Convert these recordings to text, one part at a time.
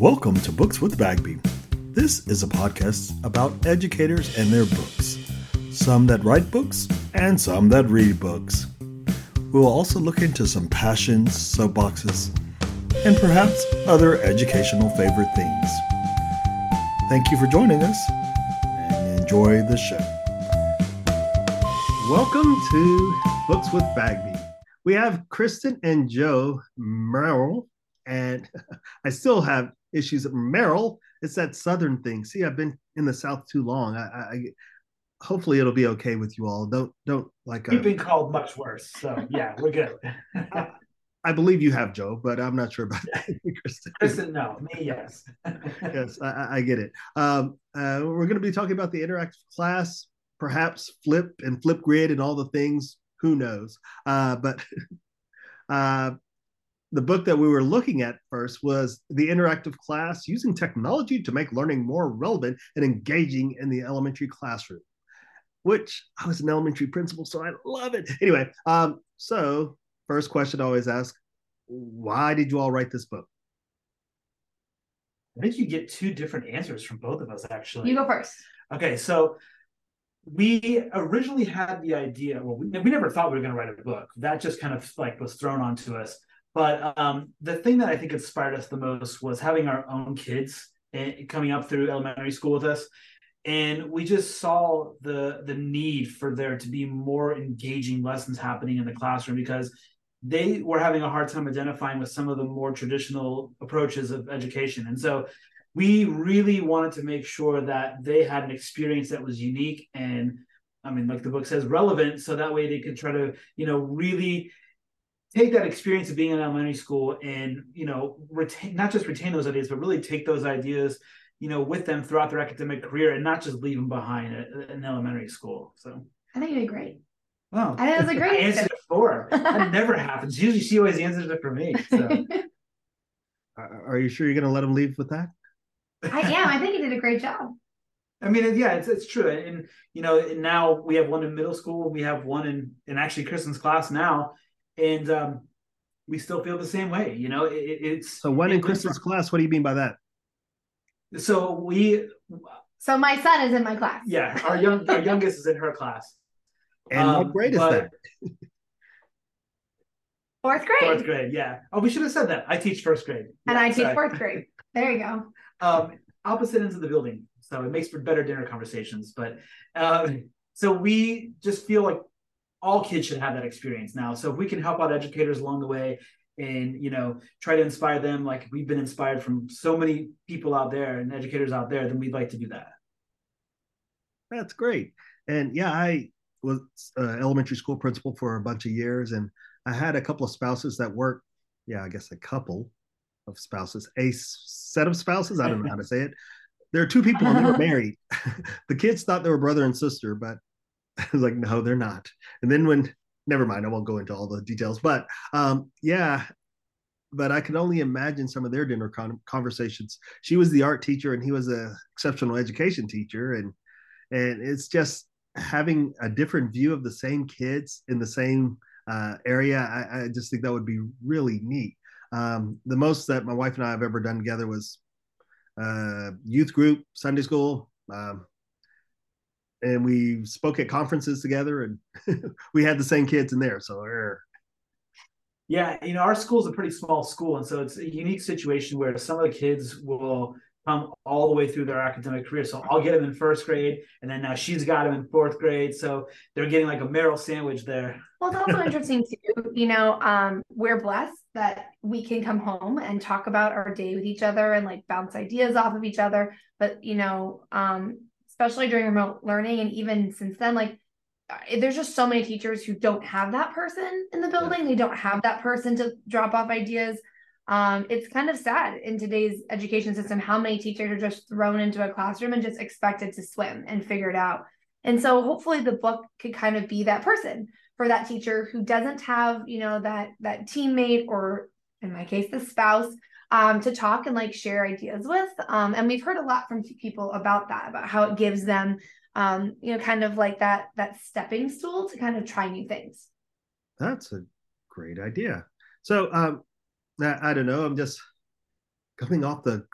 Welcome to Books with Bagby. This is a podcast about educators and their books. Some that write books and some that read books. We will also look into some passions, soapboxes, and perhaps other educational favorite things. Thank you for joining us and enjoy the show. Welcome to Books with Bagby. We have Kristin and Joe Merrill, and I still have issues. Merrill, it's that Southern thing. See, I've been in the South too long. I, I hopefully it'll be okay with you all. Don't don't like. You've been called much worse, so yeah, we're good. I, I, believe you have, Joe, but I'm not sure about that. Kristin. Kristin, no, me, yes. yes, I, I, get it. Um, uh, we're going to be talking about the interactive class, perhaps flip and Flipgrid and all the things. Who knows? Uh, but uh, the book that we were looking at first was The Interactive Class Using Technology to Make Learning More Relevant and Engaging in the Elementary Classroom, which I was an elementary principal, so I love it. Anyway, um, so first question I always ask why did you all write this book? I think you get two different answers from both of us, actually. You go first. Okay, so we originally had the idea well we, we never thought we were going to write a book that just kind of like was thrown onto us but um, the thing that I think inspired us the most was having our own kids eh, coming up through elementary school with us, and we just saw the the need for there to be more engaging lessons happening in the classroom because they were having a hard time identifying with some of the more traditional approaches of education, and so we really wanted to make sure that they had an experience that was unique and I mean, like the book says, relevant, so that way they could try to, you know, really take that experience of being in elementary school and you know retain not just retain those ideas but really take those ideas you know with them throughout their academic career and not just leave them behind in elementary school so i think you did great Oh, I think that's a great I answered it for. That never happens. Usually, she always answers it for me. So. Uh, are you sure you're going to let him leave with that? I am. I think he did a great job. I mean, yeah, it's it's true. And you know, now we have one in middle school. We have one in in actually Kristin's class now and um, we still feel the same way. You know, it, it's so when in Kristin's class. What do you mean by that? So we. So my son is in my class. Yeah, our young our youngest is in her class. And um, what grade is that? Fourth grade. Fourth grade, yeah. Oh, we should have said that. I teach first grade. And I teach fourth grade. There you go. Um, opposite ends of the building. So it makes for better dinner conversations. But um, so we just feel like all kids should have that experience now. So if we can help out educators along the way and you know try to inspire them like we've been inspired from so many people out there and educators out there, then we'd like to do that. That's great. And yeah, I was uh, elementary school principal for a bunch of years, and I had a couple of spouses that worked. Yeah, I guess a couple of spouses, a set of spouses. I don't know how to say it. There are two people they were married. the kids thought they were brother and sister, but I was like, no, they're not. And then when, never mind, I won't go into all the details, but um, yeah, but I can only imagine some of their dinner con- conversations. She was the art teacher, and he was a exceptional education teacher, and and it's just having a different view of the same kids in the same uh, area. I, I, just think that would be really neat. Um, the most that my wife and I have ever done together was uh, youth group, Sunday school, um, and we spoke at conferences together and we had the same kids in there so er. yeah you know our school is a pretty small school and so it's a unique situation where some of the kids will come all the way through their academic career so i'll get them in first grade and then now she's got them in fourth grade so they're getting like a merrill sandwich there well it's also interesting too you know um, we're blessed that we can come home and talk about our day with each other and like bounce ideas off of each other but you know um, especially during remote learning and even since then like there's just so many teachers who don't have that person in the building. They don't have that person to drop off ideas. Um, it's kind of sad in today's education system how many teachers are just thrown into a classroom and just expected to swim and figure it out. And so hopefully the book could kind of be that person for that teacher who doesn't have you know that that teammate or in my case the spouse um, to talk and like share ideas with. Um, and we've heard a lot from people about that, about how it gives them, um, you know, kind of like that that stepping stool to kind of try new things. That's a great idea. So um, I, I don't know. I'm just coming off the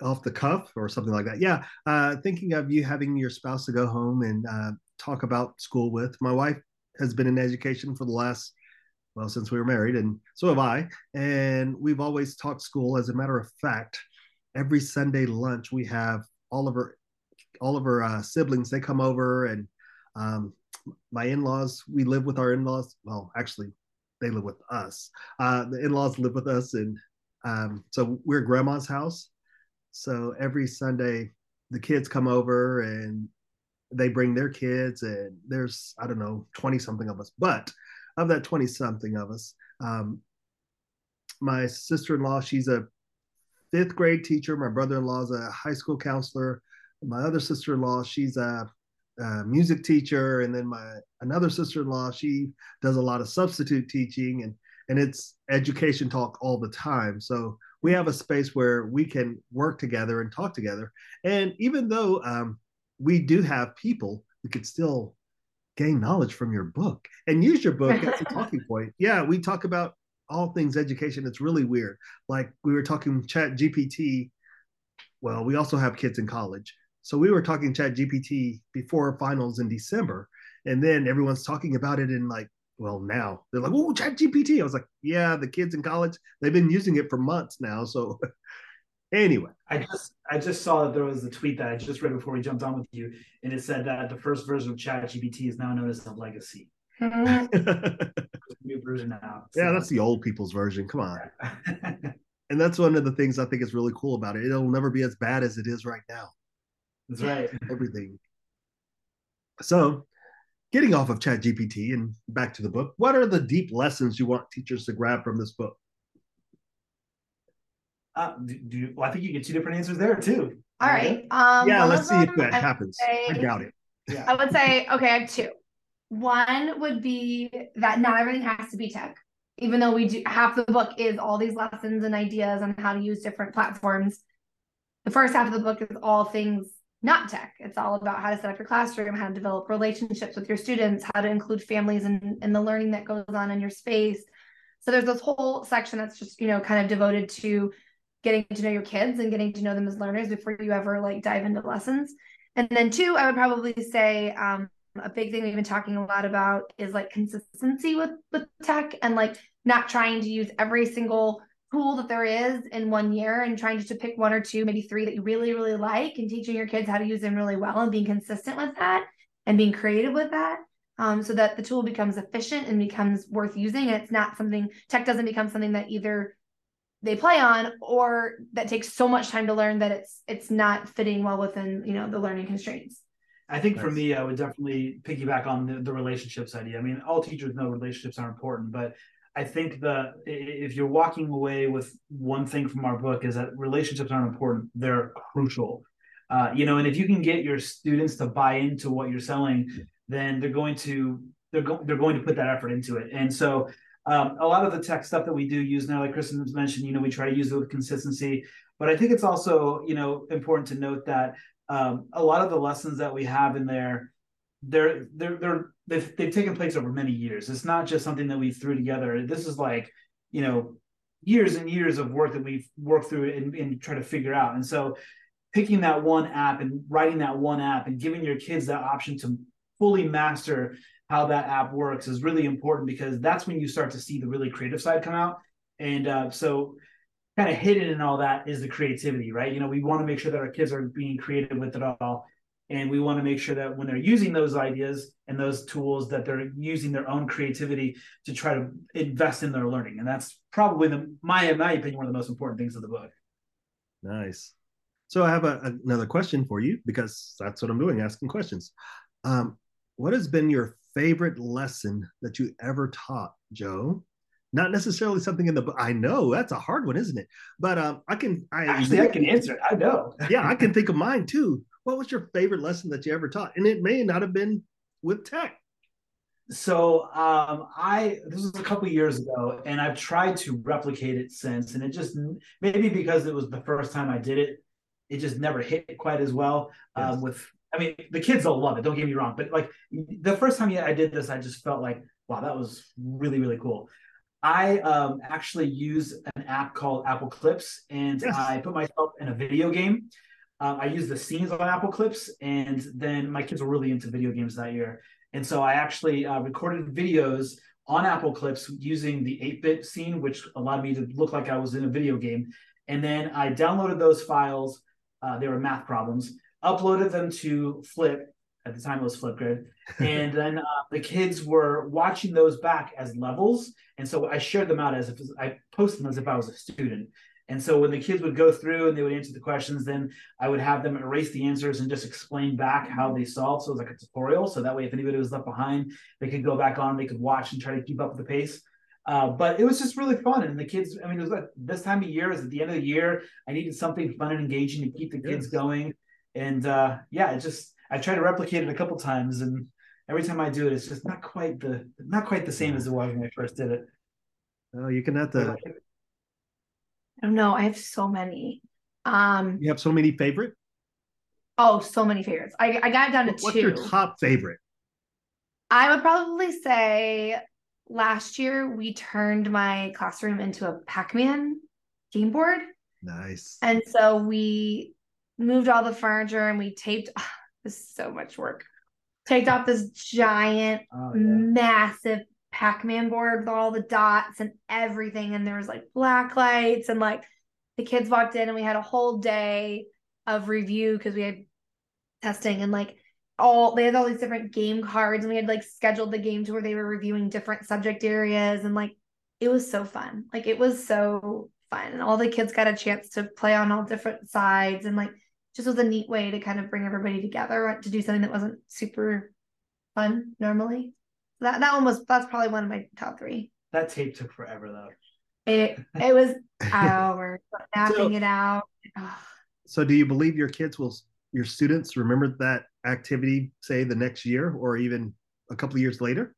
off the cuff or something like that. Yeah, uh, thinking of you having your spouse to go home and uh, talk about school with. My wife has been in education for the last well since we were married, and so have I. And we've always talked school. As a matter of fact, every Sunday lunch we have all of our all of our uh, siblings. They come over and um, my in-laws. We live with our in-laws. Well, actually, they live with us. Uh, the in-laws live with us, and um, so we're grandma's house. So every Sunday, the kids come over and they bring their kids, and there's I don't know twenty something of us, but of that twenty something of us, um, my sister-in-law she's a fifth grade teacher. My brother-in-law is a high school counselor. My other sister-in-law she's a, a music teacher, and then my another sister-in-law she does a lot of substitute teaching, and and it's education talk all the time. So we have a space where we can work together and talk together. And even though um, we do have people, we could still gain knowledge from your book and use your book as a talking point. Yeah, we talk about all things education. It's really weird. Like we were talking Chat GPT. Well, we also have kids in college. So we were talking Chat GPT before finals in December. And then everyone's talking about it in like well now they're like oh chat gpt i was like yeah the kids in college they've been using it for months now so anyway. I just i just saw that there was a tweet that i just read before we jumped on with you and it said that the first version of chat gpt is now known as the legacy. New version now so. yeah that's the old people's version. Come on. And that's one of the things i think is really cool about it. It'll never be as bad as it is right now. That's right. Everything. So getting off of chat gpt and back to the book what are the deep lessons you want teachers to grab from this book uh, do, do well, i think you get two different answers there too all right um, yeah let's see if that I happens say, i doubt it yeah. i would say okay i have two one would be that not everything has to be tech even though we do half the book is all these lessons and ideas on how to use different platforms the first half of the book is all things not tech. It's all about how to set up your classroom, how to develop relationships with your students, how to include families in, in the learning that goes on in your space. So there's this whole section that's just, you know, kind of devoted to getting to know your kids and getting to know them as learners before you ever like dive into lessons. And then two, I would probably say um, a big thing we've been talking a lot about is like consistency with with tech and like not trying to use every single tool that there is in one year and trying to pick one or two, maybe three that you really, really like and teaching your kids how to use them really well and being consistent with that and being creative with that. Um, so that the tool becomes efficient and becomes worth using. And it's not something tech doesn't become something that either they play on or that takes so much time to learn that it's it's not fitting well within you know the learning constraints. I think for me, I would definitely piggyback on the, the relationships idea. I mean, all teachers know relationships are important, but I think the if you're walking away with one thing from our book is that relationships aren't important; they're crucial. Uh, you know, and if you can get your students to buy into what you're selling, then they're going to they're going they're going to put that effort into it. And so, um, a lot of the tech stuff that we do use now, like Kristin has mentioned, you know, we try to use it with consistency. But I think it's also you know important to note that um, a lot of the lessons that we have in there they're they're they're they've, they've taken place over many years. It's not just something that we threw together. This is like you know years and years of work that we've worked through and, and try to figure out. And so picking that one app and writing that one app and giving your kids that option to fully master how that app works is really important because that's when you start to see the really creative side come out. And uh, so kind of hidden in all that is the creativity, right? You know, we want to make sure that our kids are being creative with it all. And we want to make sure that when they're using those ideas and those tools that they're using their own creativity to try to invest in their learning. And that's probably the my in my opinion one of the most important things of the book. Nice. So i have a, another question for you because that's what i'm doing asking questions. Um, what has been your favorite lesson that you ever taught joe not necessarily something in the book. I know that's a hard one, isn't it? But um, I can. I actually I can answer it. I know. yeah, I can think of mine too what was your favorite lesson that you ever taught? And it may not have been with tech. So um, I this was a couple years ago, and I've tried to replicate it since, and it just maybe because it was the first time I did it, it just never hit quite as well. Um, yes. Um, with I mean, the kids will love it. Don't get me wrong, but like the first time I did this, I just felt like, wow, that was really really cool. I um, actually use an app called Apple Clips, and Yes. I put myself in a video game. Um, I use the scenes on Apple Clips, and then my kids were really into video games that year, and so I actually uh, recorded videos on Apple Clips using the 8-bit scene, which allowed me to look like I was in a video game. And then I downloaded those files. Uh, they were math problems. Uploaded them to Flip. At the time, it was Flipgrid, and then uh, the kids were watching those back as levels. And so I shared them out as if I posted them as if I was a student. And so when the kids would go through and they would answer the questions, then I would have them erase the answers and just explain back how they solved. So it was like a tutorial. So that way, if anybody was left behind, they could go back on, they could watch and try to keep up with the pace. Uh, but it was just really fun. And the kids, I mean, it was like this time of year, is at the end of the year. I needed something fun and engaging to keep the kids Yes. going. And uh, yeah, it just, I tried to replicate it a couple times. And every time I do it, it's just not quite the, not quite the same as it was when I first did it. Oh, you can have to. I don't know. I have so many. Um, You have so many favorite. oh, so many favorites. I, I got down to What's two. your top favorite? I would probably say last year we turned my classroom into a Pac-Man game board. Nice. And so we moved all the furniture and we taped this is so much work. Taped off this giant, Oh, yeah. massive Pac-Man board with all the dots and everything. And there was like black lights and like the kids walked in and we had a whole day of review because we had testing and like all they had all these different game cards and we had like scheduled the game to where they were reviewing different subject areas and like it was so fun. Like it was so fun. And all the kids got a chance to play on all different sides and like just was a neat way to kind of bring everybody together to do something that wasn't super fun normally. That that one was that's probably one of my top three. That tape took forever though. It it was hours mapping So- it out. So, do you believe your kids will, your students remember that activity, say the next year or even a couple of years later?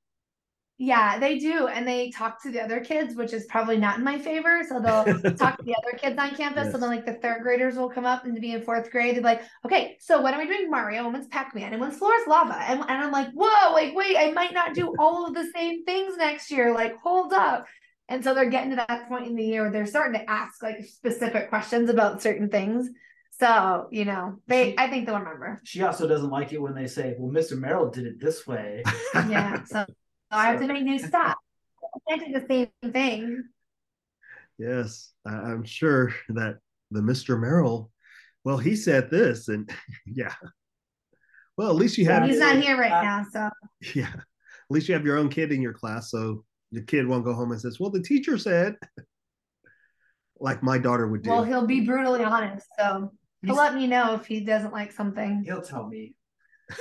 Yeah, they do. And they talk to the other kids, which is probably not in my favor. So they'll talk to the other kids on campus. So then like the third graders will come up and be in fourth grade. They're like, okay, so when are we doing Mario? And when's Pac-Man? And when's Floor's Lava? And, and I'm like, whoa, like, wait, I might not do all of the same things next year. Like, hold up. And so they're getting to that point in the year where they're starting to ask like specific questions about certain things. So, you know, they I think they'll remember. She also doesn't like it when they say, "Well, Mr. Merrill did it this way." Yeah. So I have to make new stuff. I can't do the same thing. yes, I- I'm sure that the Mr. Merrill, well, he said this, and yeah. Well, at least you have, He's not here right Uh, now, so yeah. At least you have your own kid in your class, so your kid won't go home and says, "Well, the teacher said," like my daughter would do. well, he'll be brutally honest. So he'll He's- let me know if he doesn't like something. He'll tell me.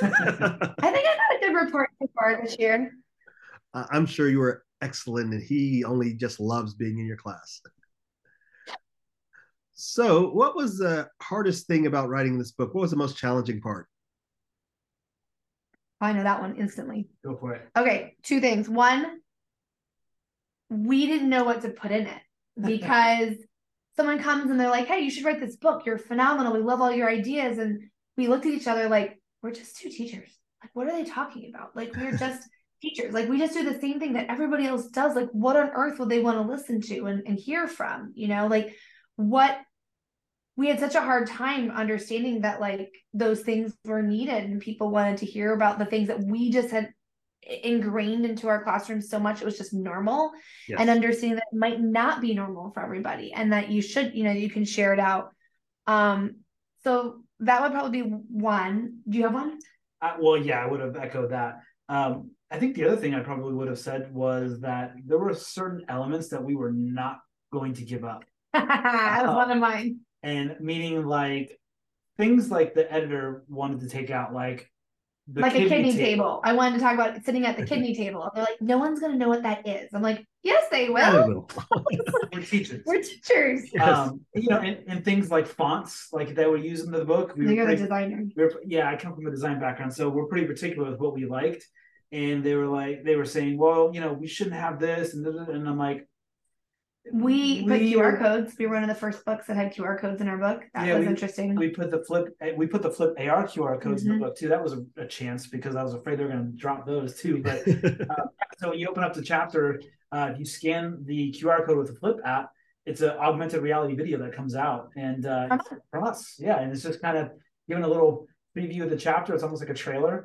I think I got a good report so far this year. I- I'm sure you were excellent, and he only just loves being in your class. So, what was the hardest thing about writing this book? What was the most challenging part? Oh, I know that one instantly. Go for it. Okay, two things. One, we didn't know what to put in it because someone comes and they're like, "Hey, you should write this book. You're phenomenal. We love all your ideas." And we looked at each other like, "We're just two teachers. Like, what are they talking about? Like, we're just teachers. Like, we just do the same thing that everybody else does. Like, what on earth would they want to listen to and, and hear from? You know, like what we had such a hard time understanding that like those things were needed and people wanted to hear about the things that we just had ingrained into our classrooms so much it was just normal Yes. and understanding that it might not be normal for everybody and that you should you know you can share it out um so that would probably be one do you have one Uh, well, yeah, I would have echoed that. Um, I think the other thing I probably would have said was that there were certain elements that we were not going to give up, that was one of mine and meaning like things like the editor wanted to take out, like the like a kidney table. i wanted to talk about sitting at the kidney table they're like no one's going to know what that is i'm like yes they will we will. We're teachers. we're teachers Yes. um, you know, and, and things like fonts, like that we use in the book. We were you're the pretty- designer we were, yeah, I come from a design background, so we're pretty particular with what we liked. And they were like, they were saying, well, you know, we shouldn't have this, and and I'm like, we put qr codes we were one of the first books that had qr codes in our book that Yeah, was we- interesting we put the flip, eh, we put the flip AR QR codes in Mhm. the book too. That was a, a chance because I was afraid they were going to drop those too. But so when you open up the chapter, Uh, if you scan the QR code with the Flip app, it's an augmented reality video that comes out and uh, From from us. Yeah, and it's just kind of giving a little preview of the chapter. It's almost like a trailer,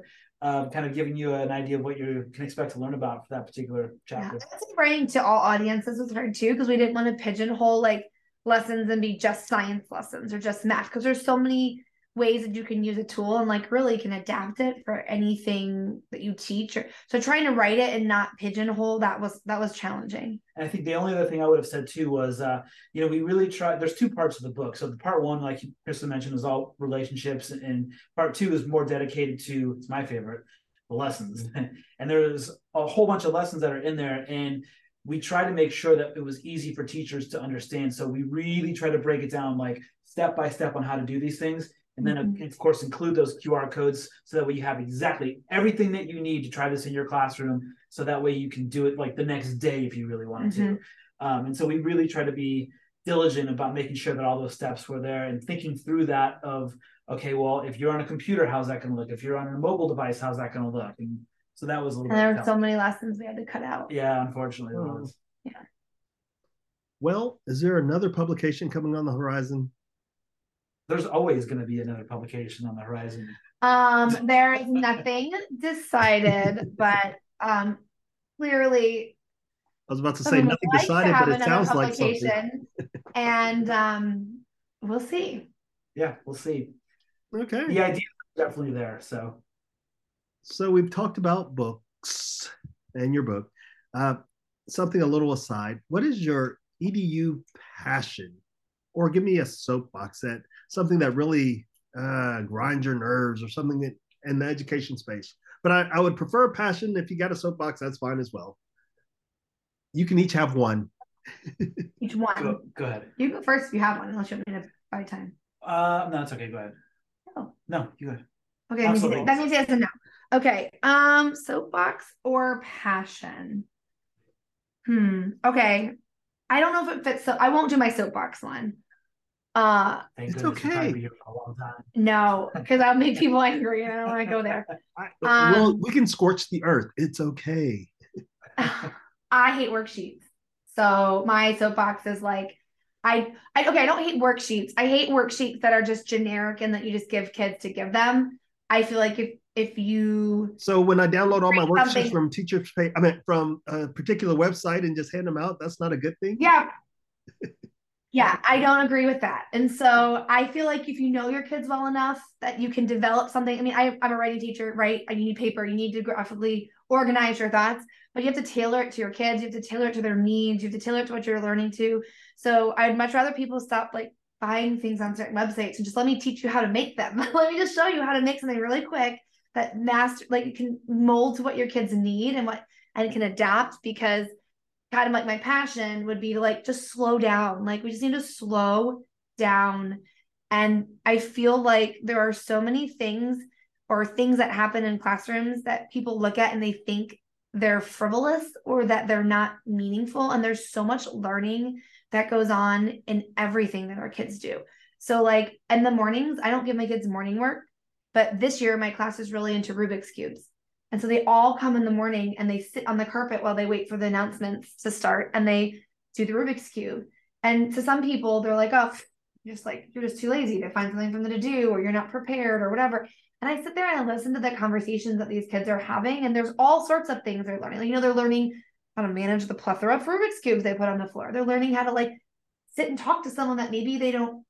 uh, kind of giving you an idea of what you can expect to learn about for that particular Yeah, chapter. that's writing to all audiences was hard too because we didn't want to pigeonhole like lessons and be just science lessons or just math because there's so many ways that you can use a tool and like really can adapt it for anything that you teach or so trying to write it and not pigeonhole that was that was challenging And I think the only other thing I would have said too was, uh, you know, we really tried. There's two parts of the book. So the part one, like Kristin mentioned, is all relationships, and part two is more dedicated to. It's my favorite, the lessons. and there's a whole bunch of lessons that are in there, and we try to make sure that it was easy for teachers to understand. So we really try to break it down, like step by step, on how to do these things. And then, Mhm. of course, include those QR codes so that way you have exactly everything that you need to try this in your classroom. So that way you can do it like the next day if you really wanted to. Um, and so we really try to be diligent about making sure that all those steps were there and thinking through that of, okay, well, if you're on a computer, how's that going to look? If you're on a mobile device, how's that going to look? And so that was a little and there were so many lessons we had to cut out Yeah, unfortunately. there Oh. was. Well, is there another publication coming on the horizon? There's always going to be another publication on the horizon. um there is nothing decided but um clearly I was about to say nothing like decided, but it sounds like something. and um we'll see Yeah, we'll see. Okay. The idea is definitely there. So So we've talked about books and your book. Uh, something a little aside. What is your edu passion, or give me a soapbox that something that really uh, grinds your nerves, or something that in the education space. But I, I would prefer passion. If you got a soapbox, that's fine as well. You can each have one. each one go, go ahead. you go first if you have one unless you want me to buy time Uh, no, it's okay. Go ahead. Oh. No, you go ahead. Okay, that means, Absolutely. that means yes and no. Okay. Um, soapbox or passion? Hmm. Okay. I don't know if it fits. So I won't do my soapbox one. Uh, Thank It's goodness you'll probably okay. be here for a long time. no, because I'll make people angry and I don't want to go there. I, Um, well, we can scorch the earth. It's okay. I hate worksheets. So my soapbox is like, I, I okay, I don't hate worksheets. I hate worksheets that are just generic and that you just give kids to give them. I feel like if if you So when I download all my worksheets from teachers, pay, I mean from a particular website and just hand them out, that's not a good thing. Yeah. Yeah, I don't agree with that. And so I feel like if you know your kids well enough that you can develop something. I mean, I, I'm a writing teacher, right? You need paper, you need to graphically organize your thoughts, but you have to tailor it to your kids. You have to tailor it to their needs. You have to tailor it to what you're learning to. So I'd much rather people stop like buying things on certain websites and just let me teach you how to make them. let me just show you how to make something really quick that master, like you can mold to what your kids need and what, and can adapt because kind of like my passion would be to like just slow down. Like we just need to slow down. And I feel like there are so many things or things that happen in classrooms that people look at and they think they're frivolous or that they're not meaningful. And there's so much learning that goes on in everything that our kids do. So, like in the mornings, I don't give my kids morning work, but this year my class is really into Rubik's Cubes. And so they all come in the morning and they sit on the carpet while they wait for the announcements to start and they do the Rubik's Cube. And to some people, they're like, oh, just like, you're just too lazy to find something for them to do, or you're not prepared, or whatever. And I sit there and I listen to the conversations that these kids are having, and there's all sorts of things they're learning. Like, you know, they're learning how to manage the plethora of Rubik's Cubes they put on the floor. They're learning how to like sit and talk to someone that maybe they don't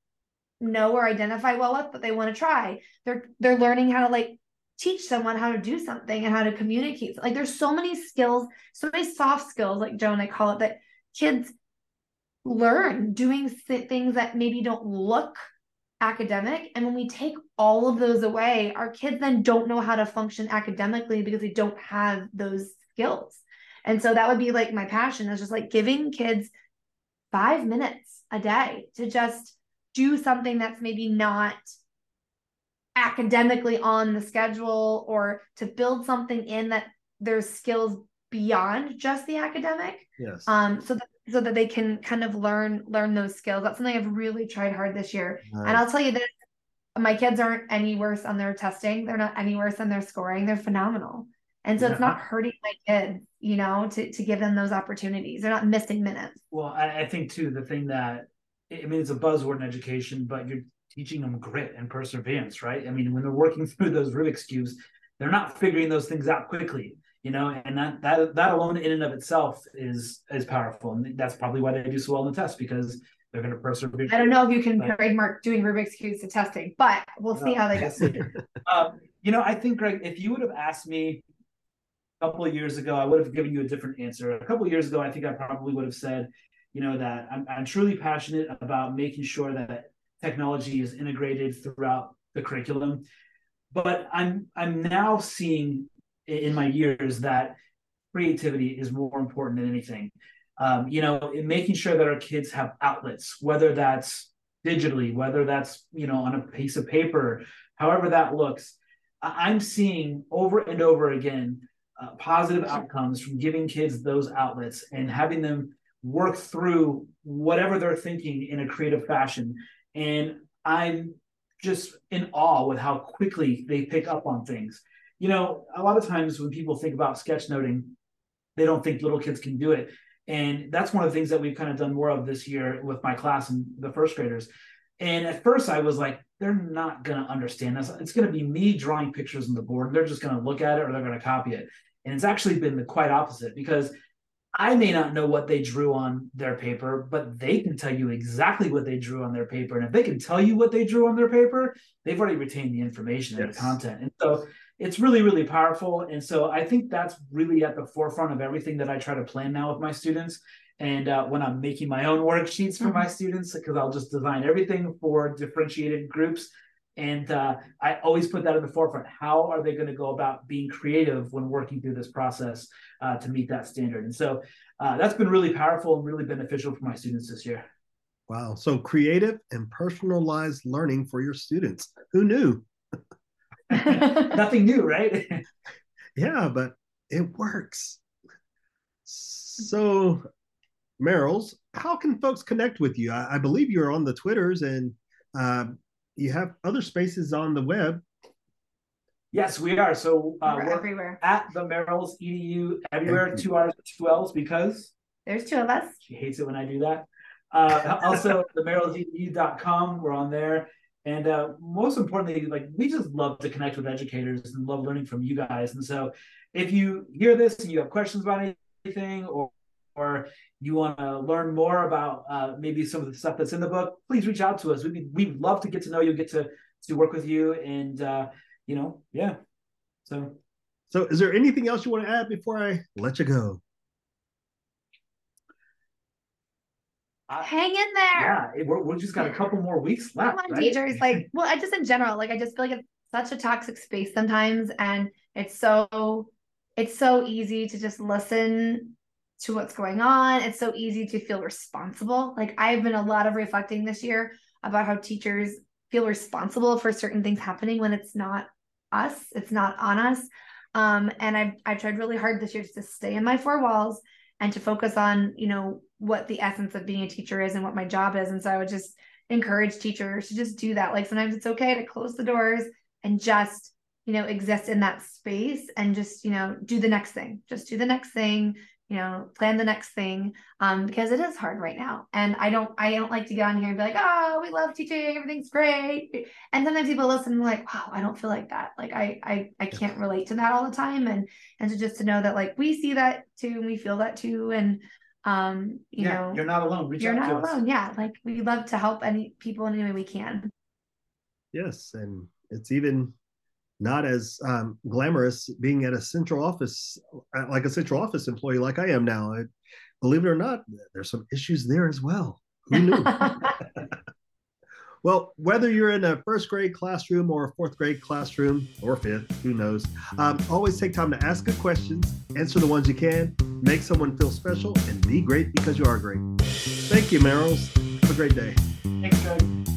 know or identify well with, but they want to try. They're they're learning how to like teach someone how to do something and how to communicate. Like there's so many skills, so many soft skills, like Joan, I call it, that kids learn doing things that maybe don't look academic. And when we take all of those away, our kids then don't know how to function academically because they don't have those skills. And so that would be like my passion is just like giving kids five minutes a day to just do something that's maybe not academically on the schedule or to build something in that there's skills beyond just the academic Yes. um so that so that they can kind of learn learn those skills that's something i've really tried hard this year and i'll tell you this my kids aren't any worse on their testing they're not any worse on their scoring they're phenomenal And so yeah. it's not hurting my kids, you know, to, to give them those opportunities. They're not missing minutes. Well, I, I think too, the thing that, I mean, it's a buzzword in education, but you're teaching them grit and perseverance, right? I mean, when they're working through those Rubik's cubes, they're not figuring those things out quickly, you know, and that that that alone in and of itself is is powerful, and that's probably why they do so well in the test because they're going to persevere. I don't know if you can but, trademark doing Rubik's cubes to testing, but we'll no, see how they go. um, you know, I think Greg, if you would have asked me a couple of years ago, I would have given you a different answer. A couple of years ago, I think I probably would have said, you know, that I'm, I'm truly passionate about making sure that technology is integrated throughout the curriculum. But I'm I'm now seeing in my years that creativity is more important than anything. Um, you know, making sure that our kids have outlets, whether that's digitally, whether that's you know on a piece of paper, however that looks. I'm seeing over and over again uh, positive outcomes from giving kids those outlets and having them work through whatever they're thinking in a creative fashion. And I'm just in awe with how quickly they pick up on things. You know, a lot of times when people think about sketchnoting, they don't think little kids can do it. And that's one of the things that we've kind of done more of this year with my class and the first graders. And at first I was like, they're not going to understand this. It's going to be me drawing pictures on the board. They're just going to look at it or they're going to copy it. And it's actually been the quite opposite because I may not know what they drew on their paper, but they can tell you exactly what they drew on their paper. And if they can tell you what they drew on their paper, they've already retained the information yes. and the content. And so it's really, really powerful. And so I think that's really at the forefront of everything that I try to plan now with my students. And uh, when I'm making my own worksheets for mm-hmm. my students, because I'll just design everything for differentiated groups and uh, I always put that in the forefront. How are they going to go about being creative when working through this process uh, to meet that standard? And so uh, that's been really powerful and really beneficial for my students this year. Wow. So creative and personalized learning for your students. Who knew? Nothing new, right? yeah, but it works. So, Merrills, how can folks connect with you? I, I believe you're on the Twitters and uh, you have other spaces on the web. Yes, we are. So uh, we're, we're everywhere at the Merrills edu everywhere. Two R's, two L's because there's two of us. She hates it when I do that. Uh, also, the merrillsedu.com. We're on there. And uh, most importantly, like we just love to connect with educators and love learning from you guys. And so, if you hear this and you have questions about anything, or or you want to learn more about uh, maybe some of the stuff that's in the book, please reach out to us. We'd we'd love to get to know you, get to to work with you, and uh, you know, yeah. So, so is there anything else you want to add before I let you go? Hang in there. Yeah, we're, we're just got a couple more weeks left. Come on, right? teachers. Like, well, I just in general, like, I just feel like it's such a toxic space sometimes, and it's so it's so easy to just listen to what's going on. It's so easy to feel responsible. Like I've been a lot of reflecting this year about how teachers feel responsible for certain things happening when it's not us, it's not on us. Um, and I've I've tried really hard this year to stay in my four walls and to focus on, you know, what the essence of being a teacher is and what my job is. And so I would just encourage teachers to just do that. Like sometimes it's okay to close the doors and just you know exist in that space and just you know do the next thing just do the next thing you know plan the next thing um because it is hard right now. And i don't i don't like to get on here and be like oh we love teaching everything's great. And sometimes people listen and like wow i don't feel like that. Like i i i can't relate to that all the time. And and so just to know that like we see that too and we feel that too. And um you yeah, know you're not alone. Reach you're not alone us. yeah like we love to help any people in any way we can. Yes and it's even not as um, glamorous being at a central office, uh, like a central office employee, like I am now. I, believe it or not, there's some issues there as well. Who knew? well, whether you're in a first grade classroom or a fourth grade classroom or fifth, who knows? Um, always take time to ask good questions, answer the ones you can, make someone feel special, and be great because you are great. Thank you, Merrills. Have a great day. Thanks, Greg.